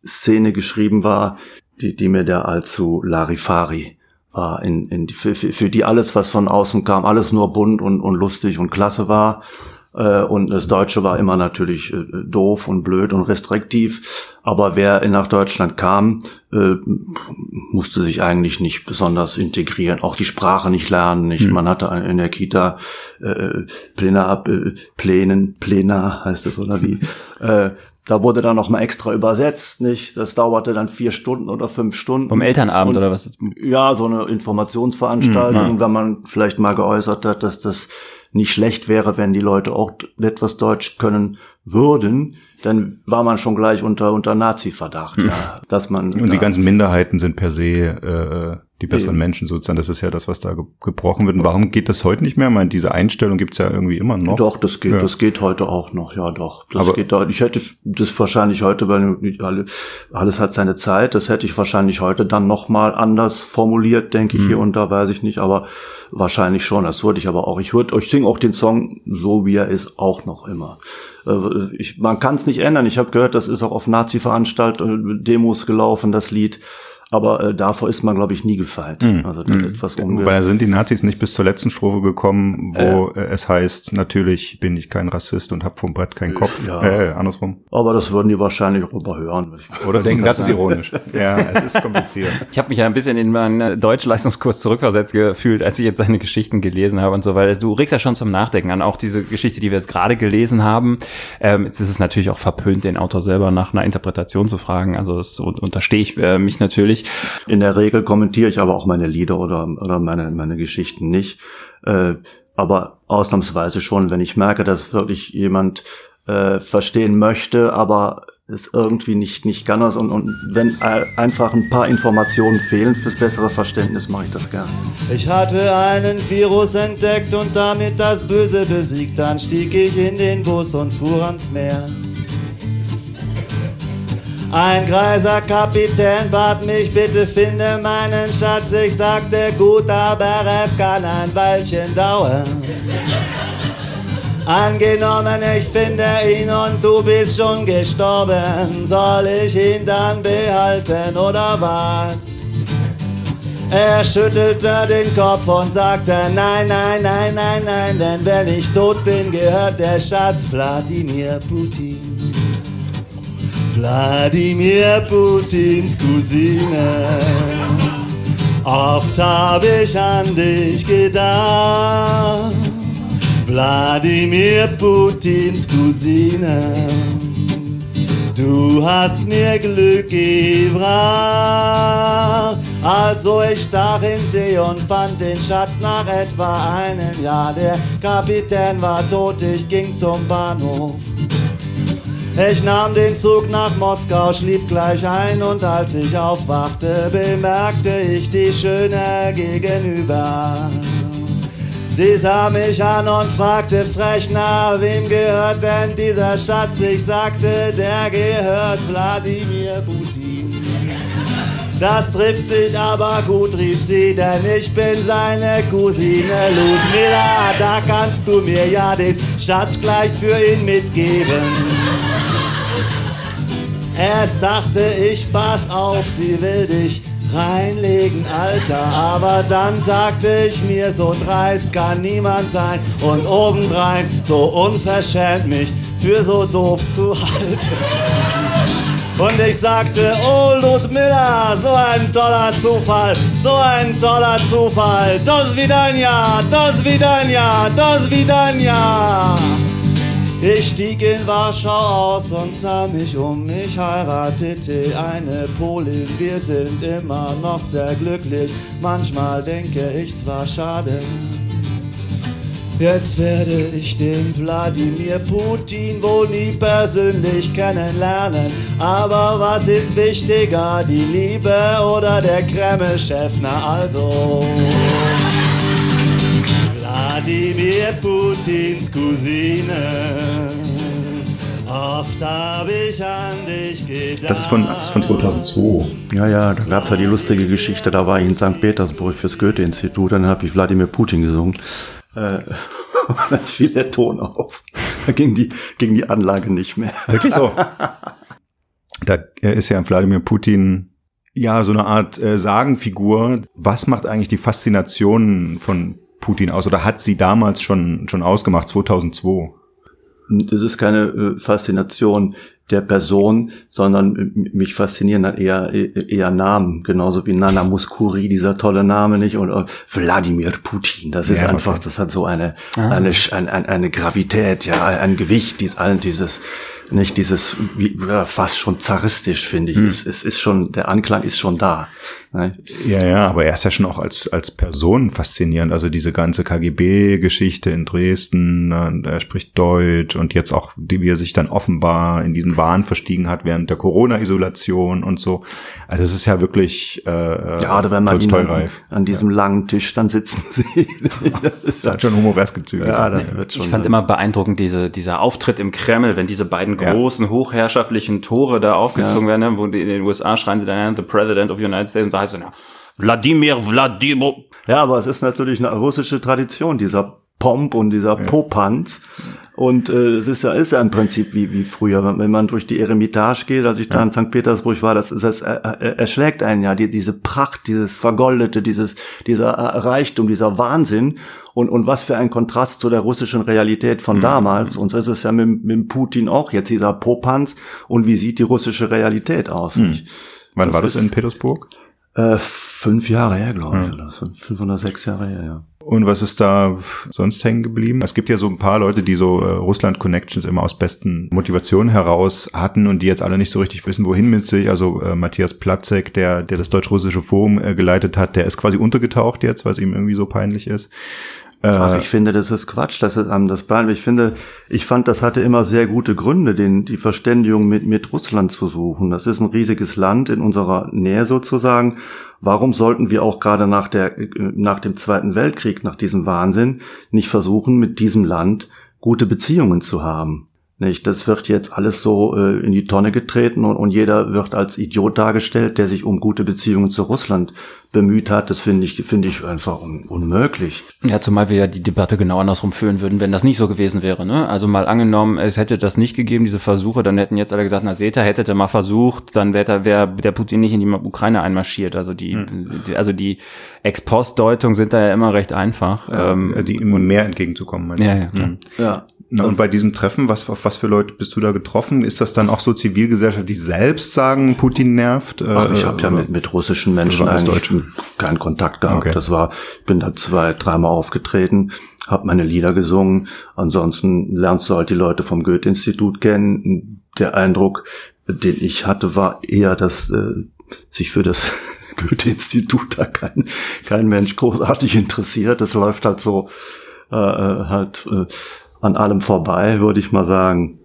Szene geschrieben war, die, die mir da allzu Larifari war in, in für, für die alles, was von außen kam, alles nur bunt und, und lustig und klasse war. Äh, und das Deutsche war immer natürlich äh, doof und blöd und restriktiv. Aber wer nach Deutschland kam, äh, musste sich eigentlich nicht besonders integrieren, auch die Sprache nicht lernen. Nicht? Mhm. Man hatte in der Kita äh, Plenar, äh, Plänen, Plenar heißt es oder wie, äh, da wurde dann noch mal extra übersetzt, nicht? Das dauerte dann vier Stunden oder fünf Stunden. Vom Elternabend Und, oder was? Ja, so eine Informationsveranstaltung, mhm, wenn man vielleicht mal geäußert hat, dass das nicht schlecht wäre, wenn die Leute auch etwas Deutsch können würden, dann war man schon gleich unter unter Nazi-Verdacht, mhm. ja, dass man und die ganzen Minderheiten sind per se äh, die besseren Menschen sozusagen. Das ist ja das, was da ge gebrochen wird. Und warum geht das heute nicht mehr? Ich meine, diese Einstellung gibt's ja irgendwie immer noch. Doch, das geht, ja. das geht heute auch noch, ja doch. Das Aber geht da. Ich hätte das wahrscheinlich heute, weil alles hat seine Zeit, das hätte ich wahrscheinlich heute dann nochmal anders formuliert, denke ich mhm. hier und da, weiß ich nicht, aber wahrscheinlich schon. Das würde ich aber auch. Ich würde, ich singe auch den Song so, wie er ist, auch noch immer. Äh, ich, man kann es nicht ändern. Ich habe gehört, das ist auch auf Nazi-Veranstaltungen, Demos gelaufen, das Lied. Aber äh, davor ist man, glaube ich, nie gefeit. Mhm. Also das mhm. etwas Wobei da sind die Nazis nicht bis zur letzten Strophe gekommen, wo äh. es heißt, natürlich bin ich kein Rassist und hab vom Brett keinen Kopf. Ja. Äh, andersrum. Aber das würden die wahrscheinlich auch überhören. Oder denken, das ist ironisch. ja, es ist kompliziert. Ich habe mich ja ein bisschen in meinen Deutschleistungskurs zurückversetzt gefühlt, als ich jetzt seine Geschichten gelesen habe und so, weil du regst ja schon zum Nachdenken an, auch diese Geschichte, die wir jetzt gerade gelesen haben. Ähm, jetzt ist es natürlich auch verpönt, den Autor selber nach einer Interpretation zu fragen. Also das unterstehe ich äh, mich natürlich. In der Regel kommentiere ich aber auch meine Lieder oder, oder meine, meine Geschichten nicht. Äh, aber ausnahmsweise schon, wenn ich merke, dass wirklich jemand äh, verstehen möchte, aber es irgendwie nicht, nicht kann. Und, und wenn einfach ein paar Informationen fehlen fürs bessere Verständnis, mache ich das gern. Ich hatte einen Virus entdeckt und damit das Böse besiegt. Dann stieg ich in den Bus und fuhr ans Meer. Ein greiser Kapitän bat mich, bitte finde meinen Schatz. Ich sagte gut, aber es kann ein Weilchen dauern. Angenommen, ich finde ihn und du bist schon gestorben, soll ich ihn dann behalten oder was? Er schüttelte den Kopf und sagte, nein, nein, nein, nein, nein, denn wenn ich tot bin, gehört der Schatz Wladimir Putin. Wladimir Putins Cousine. Oft hab ich an dich gedacht, Wladimir Putins Cousine. Du hast mir Glück gebracht, also ich stach in See und fand den Schatz nach etwa einem Jahr. Der Kapitän war tot, ich ging zum Bahnhof. Ich nahm den Zug nach Moskau, schlief gleich ein und als ich aufwachte, bemerkte ich die Schöne gegenüber. Sie sah mich an und fragte frech, na, wem gehört denn dieser Schatz? Ich sagte, der gehört Wladimir Putin. Das trifft sich aber gut, rief sie, denn ich bin seine Cousine Ludmilla. Da kannst du mir ja den Schatz gleich für ihn mitgeben. Erst dachte ich, pass auf, die will dich reinlegen, Alter. Aber dann sagte ich mir, so dreist kann niemand sein. Und obendrein so unverschämt mich für so doof zu halten. Und ich sagte, oh Ludmilla, so ein toller Zufall, so ein toller Zufall. Das wieder ein Jahr, das wieder Ich stieg in Warschau aus und sah mich um. Ich heiratete eine Polin. Wir sind immer noch sehr glücklich. Manchmal denke ich zwar schade. Jetzt werde ich den Wladimir Putin wohl nie persönlich kennenlernen. Aber was ist wichtiger, die Liebe oder der Kreml-Chef? Na also. Wladimir Putins Cousine. Oft hab ich an dich gedacht. Das ist von, das ist von 2002. Ja, ja, da gab es ja die lustige Geschichte, da war ich in St. Petersburg fürs Goethe-Institut, dann habe ich Wladimir Putin gesungen. Äh, und dann fiel der Ton aus. Da ging die, ging die Anlage nicht mehr. Wirklich so? da ist ja Wladimir Putin ja so eine Art äh, Sagenfigur. Was macht eigentlich die Faszination von Putin aus? Oder hat sie damals schon, schon ausgemacht, 2002? Das ist keine äh, Faszination der Person, sondern äh, mich faszinieren dann eher, eher Namen, genauso wie Nana Muskuri, dieser tolle Name, nicht? Und äh, Wladimir Putin, das ist Ja, einfach, okay. das hat so eine, eine, eine, eine, eine Gravität, ja, ein Gewicht, dies, allen dieses, nicht dieses, wie, ja, fast schon zaristisch, finde ich. Es, es ist schon, der Anklang ist schon da. Ne? Ja, ja, aber er ist ja schon auch als, als Person faszinierend. Also diese ganze KGB-Geschichte in Dresden, und er spricht Deutsch und jetzt auch, wie er sich dann offenbar in diesen Wahn verstiegen hat während der Corona-Isolation und so. Also es ist ja wirklich äh, Gerade wenn man ihn an, an diesem langen Tisch dann sitzen sieht. Das hat schon humoreske Züge. ja, das wird schon. Ich fand immer beeindruckend diese, dieser Auftritt im Kreml, wenn diese beiden Ja. großen, hochherrschaftlichen Tore da aufgezogen werden, ne, wo die in den USA schreien sie dann, the President of the United States, und da heißt es ja, Wladimir, Wladimir. Ja, aber es ist natürlich eine russische Tradition, dieser Pomp und dieser Popanz. Und äh, es ist ja, ist ja im Prinzip wie, wie früher, wenn man durch die Eremitage geht, als ich da in St. Petersburg war, das, das erschlägt einen ja, die, diese Pracht, dieses Vergoldete, dieses, dieser Reichtum, dieser Wahnsinn und, und was für ein Kontrast zu der russischen Realität von damals. Und so ist es ja mit, mit Putin auch jetzt, dieser Popanz. Und wie sieht die russische Realität aus? nicht? Wann Das war das in Petersburg? Äh, fünf Jahre her, glaube ich, oder so. fünf oder sechs Jahre her, ja. Und was ist da sonst hängen geblieben? Es gibt ja so ein paar Leute, die so äh, Russland-Connections immer aus besten Motivationen heraus hatten und die jetzt alle nicht so richtig wissen, wohin mit sich. Also äh, Matthias Platzek, der, der das deutsch-russische Forum äh, geleitet hat, der ist quasi untergetaucht jetzt, weil es ihm irgendwie so peinlich ist. Ach, ich finde, das ist Quatsch, das ist einem das Bein. Ich finde, ich fand, das hatte immer sehr gute Gründe, den, die Verständigung mit, mit Russland zu suchen. Das ist ein riesiges Land in unserer Nähe sozusagen. Warum sollten wir auch gerade nach der, äh, nach dem Zweiten Weltkrieg, nach diesem Wahnsinn, nicht versuchen, mit diesem Land gute Beziehungen zu haben? Nicht, das wird jetzt alles so äh, in die Tonne getreten und, und jeder wird als Idiot dargestellt, der sich um gute Beziehungen zu Russland bemüht hat. Das finde ich, finde ich einfach un unmöglich. Ja, zumal wir ja die Debatte genau andersrum führen würden, wenn das nicht so gewesen wäre. Ne? Also mal angenommen, es hätte das nicht gegeben, diese Versuche, dann hätten jetzt alle gesagt, na Seta hätte mal versucht, dann wäre wär der Putin nicht in die Ukraine einmarschiert. Also die, die also die Ex-Post-Deutungen sind da ja immer recht einfach. ähm, Äh, die mehr entgegenzukommen. meinst du? ja, ja, klar. Ja. Na, und bei diesem Treffen, was, auf was für Leute bist du da getroffen? Ist das dann auch so Zivilgesellschaft, die selbst sagen, Putin nervt? Äh, Ach, ich habe ja mit, mit russischen Menschen eigentlich keinen Kontakt gehabt. Okay. Das war, ich bin da zwei, dreimal aufgetreten, habe meine Lieder gesungen. Ansonsten lernst du halt die Leute vom Goethe-Institut kennen. Der Eindruck, den ich hatte, war eher, dass äh, sich für das Goethe-Institut da kein, kein Mensch großartig interessiert. Das läuft halt so äh, äh, halt äh, an allem vorbei, würde ich mal sagen.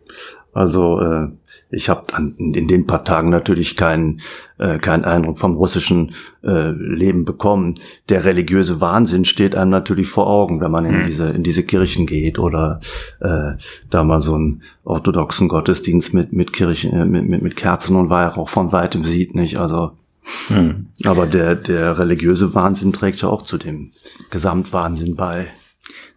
Also äh, ich habe in den paar Tagen natürlich keinen äh, keinen Eindruck vom russischen äh, Leben bekommen. Der religiöse Wahnsinn steht einem natürlich vor Augen, wenn man in diese in diese Kirchen geht oder äh, da mal so einen orthodoxen Gottesdienst mit mit Kirchen äh, mit, mit mit Kerzen und Weihrauch von weitem sieht, nicht? Also aber der der religiöse Wahnsinn trägt ja auch zu dem Gesamtwahnsinn bei.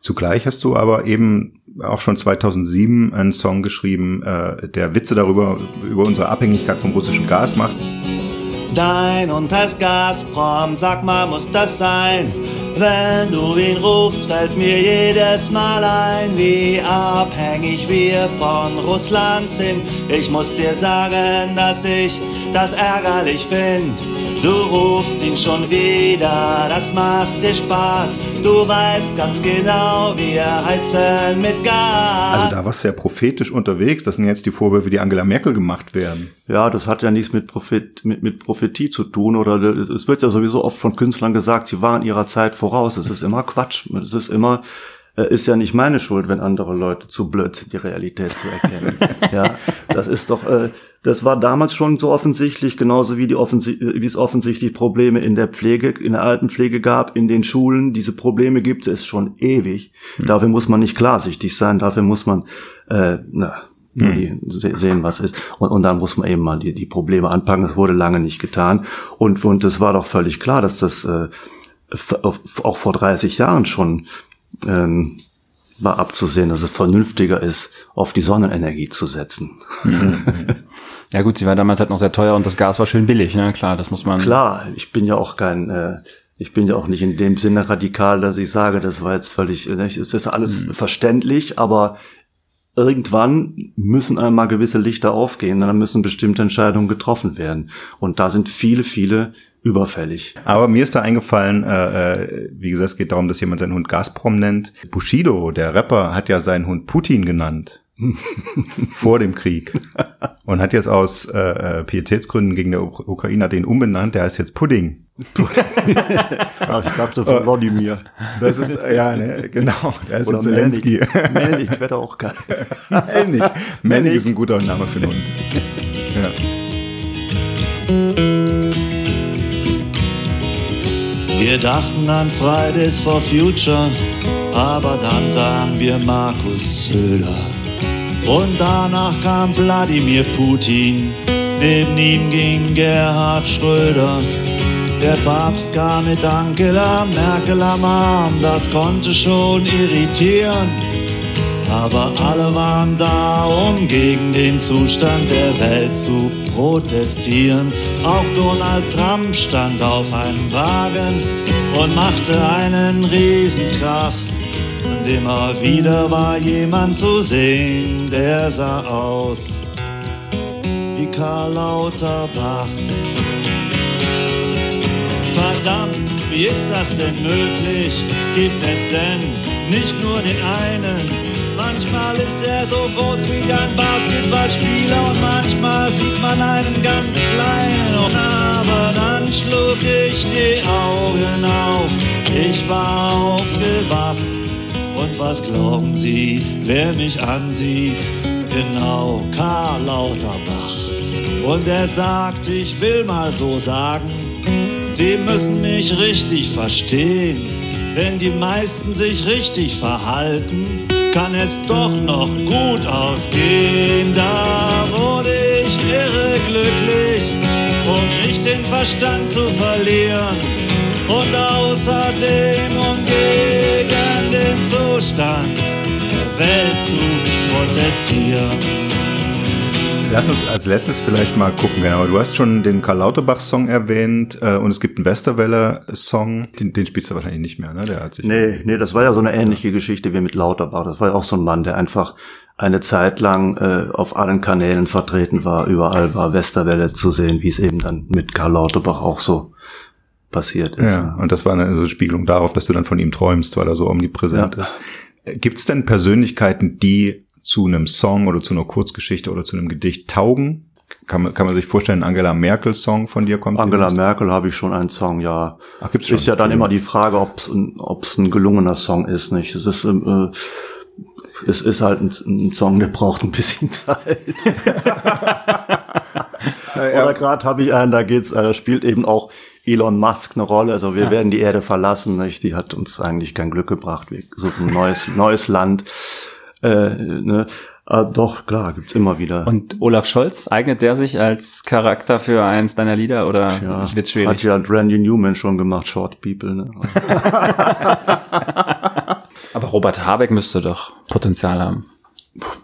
Zugleich hast du aber eben auch schon 2007 einen Song geschrieben, äh, der Witze darüber, über unsere Abhängigkeit vom russischen Gas macht. Dein und das Gazprom, sag mal, muss das sein? Wenn du ihn rufst, fällt mir jedes Mal ein, wie abhängig wir von Russland sind. Ich muss dir sagen, dass ich das ärgerlich find. Du rufst ihn schon wieder, das macht dir Spaß. Du weißt ganz genau, wir heizen mit Gas. Also da warst du ja prophetisch unterwegs. Das sind jetzt die Vorwürfe, die Angela Merkel gemacht werden. Ja, das hat ja nichts mit, Prophet, mit, mit Prophetie zu tun. Oder es wird ja sowieso oft von Künstlern gesagt, sie waren ihrer Zeit voraus. Das ist immer Quatsch. Das ist immer äh, ist ja nicht meine Schuld, wenn andere Leute zu blöd sind, die Realität zu erkennen. ja, das ist doch, äh, das war damals schon so offensichtlich, genauso wie die offensi wie es offensichtlich Probleme in der Pflege, in der Altenpflege gab, in den Schulen. Diese Probleme gibt es schon ewig. Hm. Dafür muss man nicht klarsichtig sein, dafür muss man, äh, na, hm. sehen, was ist. Und, und dann muss man eben mal die, die Probleme anpacken. Das wurde lange nicht getan. Und, und es war doch völlig klar, dass das äh, auch vor 30 Jahren schon ähm, war abzusehen, dass es vernünftiger ist, auf die Sonnenenergie zu setzen. Ja gut, sie war damals halt noch sehr teuer und das Gas war schön billig, ne? Klar, das muss man. Klar, ich bin ja auch kein, äh, ich bin ja auch nicht in dem Sinne radikal, dass ich sage, das war jetzt völlig, äh, es ist alles mhm. verständlich, aber irgendwann müssen einmal gewisse Lichter aufgehen, dann müssen bestimmte Entscheidungen getroffen werden. Und da sind viele, viele überfällig. Aber mir ist da eingefallen, äh, äh, wie gesagt, es geht darum, dass jemand seinen Hund Gazprom nennt. Bushido, der Rapper, hat ja seinen Hund Putin genannt. vor dem Krieg. Und hat jetzt aus äh, äh Pietätsgründen gegen der Ukraine den umbenannt, der heißt jetzt Pudding. Ach, ich dachte von Wladimir. Das ist, ja, ne, genau, der ist jetzt Zelensky. Melnik wäre auch geil. Melnik. Melnik ist ein guter Name für einen Hund. Ja. Wir dachten an Fridays for Future, aber dann sahen wir Markus Söder. Und danach kam Wladimir Putin, neben ihm ging Gerhard Schröder. Der Papst kam mit Angela Merkel am Arm, das konnte schon irritieren. Aber alle waren da, um gegen den Zustand der Welt zu protestieren. Auch Donald Trump stand auf einem Wagen und machte einen Riesenkrach. Und immer wieder war jemand zu sehen, der sah aus wie Karl Lauterbach. Verdammt, wie ist das denn möglich? Gibt es denn nicht nur den einen? Manchmal ist er so groß wie ein Basketballspieler und manchmal sieht man einen ganz kleinen. Aber dann schlug ich die Augen auf, ich war aufgewacht. Und was glauben Sie, wer mich ansieht? Genau, Karl Lauterbach. Und er sagt, ich will mal so sagen, Sie müssen mich richtig verstehen. Wenn die meisten sich richtig verhalten, kann es doch noch gut ausgehen. Da wurde ich irre glücklich, um nicht den Verstand zu verlieren. Und außerdem, um gegen den Zustand der Welt zu protestieren. Lass uns als letztes vielleicht mal gucken, genau. Du hast schon den Karl Lauterbach-Song erwähnt äh, und es gibt einen Westerwelle-Song, den, den spielst du wahrscheinlich nicht mehr, ne? Der hat sich nee, nee, das war ja so eine ähnliche Geschichte wie mit Lauterbach. Das war ja auch so ein Mann, der einfach eine Zeit lang äh, auf allen Kanälen vertreten war. Überall war Westerwelle zu sehen, wie es eben dann mit Karl Lauterbach auch so passiert ist. Ja, und das war eine so Spiegelung darauf, dass du dann von ihm träumst, weil er so omnipräsent ja. ist. Gibt es denn Persönlichkeiten, die zu einem Song oder zu einer Kurzgeschichte oder zu einem Gedicht taugen? Kann man, kann man sich vorstellen, Angela Merkel Song von dir kommt? Angela Merkel habe ich schon einen Song, ja. Ach, gibt's schon? Ist ja dann immer die Frage, ob es ein, ob's ein gelungener Song ist, nicht? Es ist, äh, es ist halt ein, ein Song, der braucht ein bisschen Zeit. ja. Oder gerade habe ich einen, da geht's, äh, da spielt eben auch Elon Musk eine Rolle. Also wir ja. werden die Erde verlassen, nicht? Die hat uns eigentlich kein Glück gebracht. Wir suchen ein neues, neues Land. Äh, ne? Ah, doch, klar, gibt's immer wieder. Und Olaf Scholz, eignet der sich als Charakter für eins deiner Lieder oder ja, wird's schwierig? Hat ja Randy Newman schon gemacht, Short People. Ne? Aber Robert Habeck müsste doch Potenzial haben.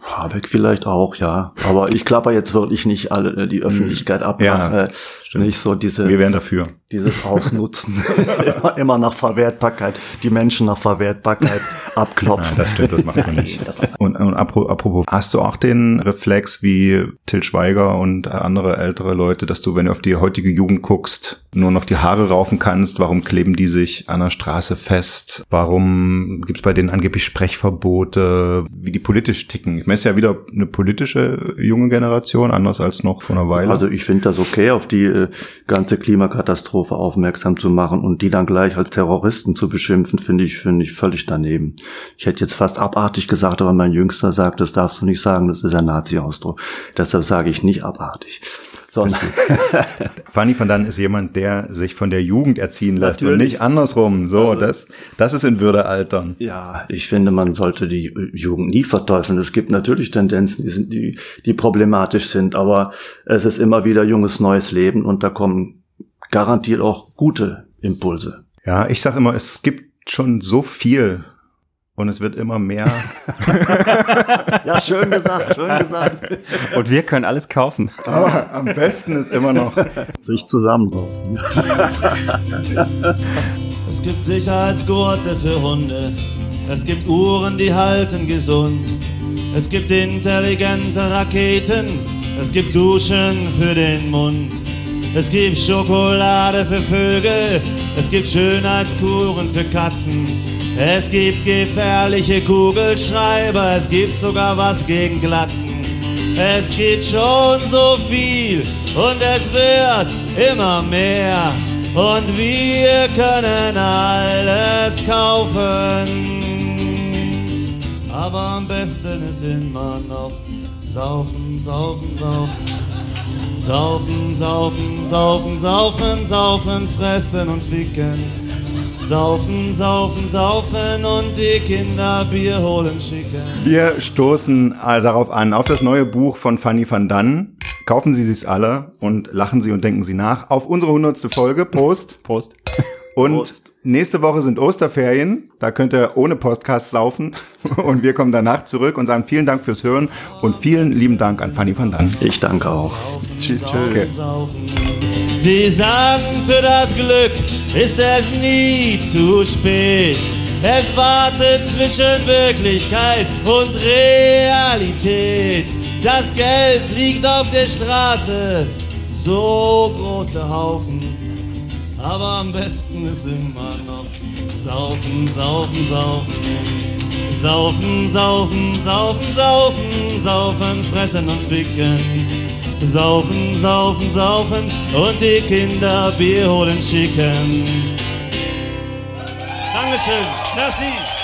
Habeck vielleicht auch, ja. Aber ich klapper jetzt wirklich nicht alle äh, die Öffentlichkeit ab. Ja, nach, äh, nicht so diese, Wir wären dafür. dieses Ausnutzen. immer, immer nach Verwertbarkeit. Die Menschen nach Verwertbarkeit abklopfen. Nein, das stimmt, das macht man nicht. Und, und apro- apropos, hast du auch den Reflex wie Till Schweiger und andere ältere Leute, dass du, wenn du auf die heutige Jugend guckst, nur noch die Haare raufen kannst? Warum kleben die sich an der Straße fest? Warum gibt's bei denen angeblich Sprechverbote? Wie die politisch ticken? Ich meine, es ist ja wieder eine politische junge Generation, anders als noch vor einer Weile. Also ich finde das okay, auf die äh, ganze Klimakatastrophe aufmerksam zu machen und die dann gleich als Terroristen zu beschimpfen, finde ich, finde ich völlig daneben. Ich hätte jetzt fast abartig gesagt, aber mein Jüngster sagt, das darfst du nicht sagen, das ist ein Nazi-Ausdruck. Deshalb sage ich nicht abartig. Sondern Fanny van Dann ist jemand, der sich von der Jugend erziehen lässt und Natürlich. nicht andersrum. So, das, das ist in Würde altern. Ja, ich finde, man sollte die Jugend nie verteufeln. Es gibt natürlich Tendenzen, die, sind, die, die problematisch sind, aber es ist immer wieder junges, neues Leben und da kommen garantiert auch gute Impulse. Ja, ich sag immer, es gibt schon so viel und es wird immer mehr. Ja, schön gesagt, schön gesagt. Und wir können alles kaufen. Aber am besten ist immer noch. Sich zusammenraufen. Es gibt Sicherheitsgurte für Hunde. Es gibt Uhren, die halten gesund. Es gibt intelligente Raketen. Es gibt Duschen für den Mund. Es gibt Schokolade für Vögel. Es gibt Schönheitskuren für Katzen. Es gibt gefährliche Kugelschreiber. Es gibt sogar was gegen Glatzen. Es gibt schon so viel und es wird immer mehr. Und wir können alles kaufen. Aber am besten ist immer noch saufen, saufen, saufen. Saufen, saufen, saufen, saufen, saufen, fressen und ficken. Saufen, saufen, saufen und die Kinder Bier holen schicken. Wir stoßen darauf an, auf das neue Buch von Fanny van Dann. Kaufen Sie sich's alle und lachen Sie und denken Sie nach. Auf unsere hundertste Folge. Prost. Prost. Und Prost. nächste Woche sind Osterferien. Da könnt ihr ohne Podcast saufen. Und wir kommen danach zurück und sagen vielen Dank fürs Hören und vielen lieben Dank an Fanny van Dann. Ich danke auch. Tschüss. Okay. Sie sagen, für das Glück ist es nie zu spät. Es wartet zwischen Wirklichkeit und Realität. Das Geld liegt auf der Straße, so große Haufen. Aber am besten ist immer noch saufen, saufen, saufen. Saufen, saufen, saufen, saufen, saufen, fressen und ficken. Saufen, saufen, saufen und die Kinder Bier holen schicken. Dankeschön. Merci.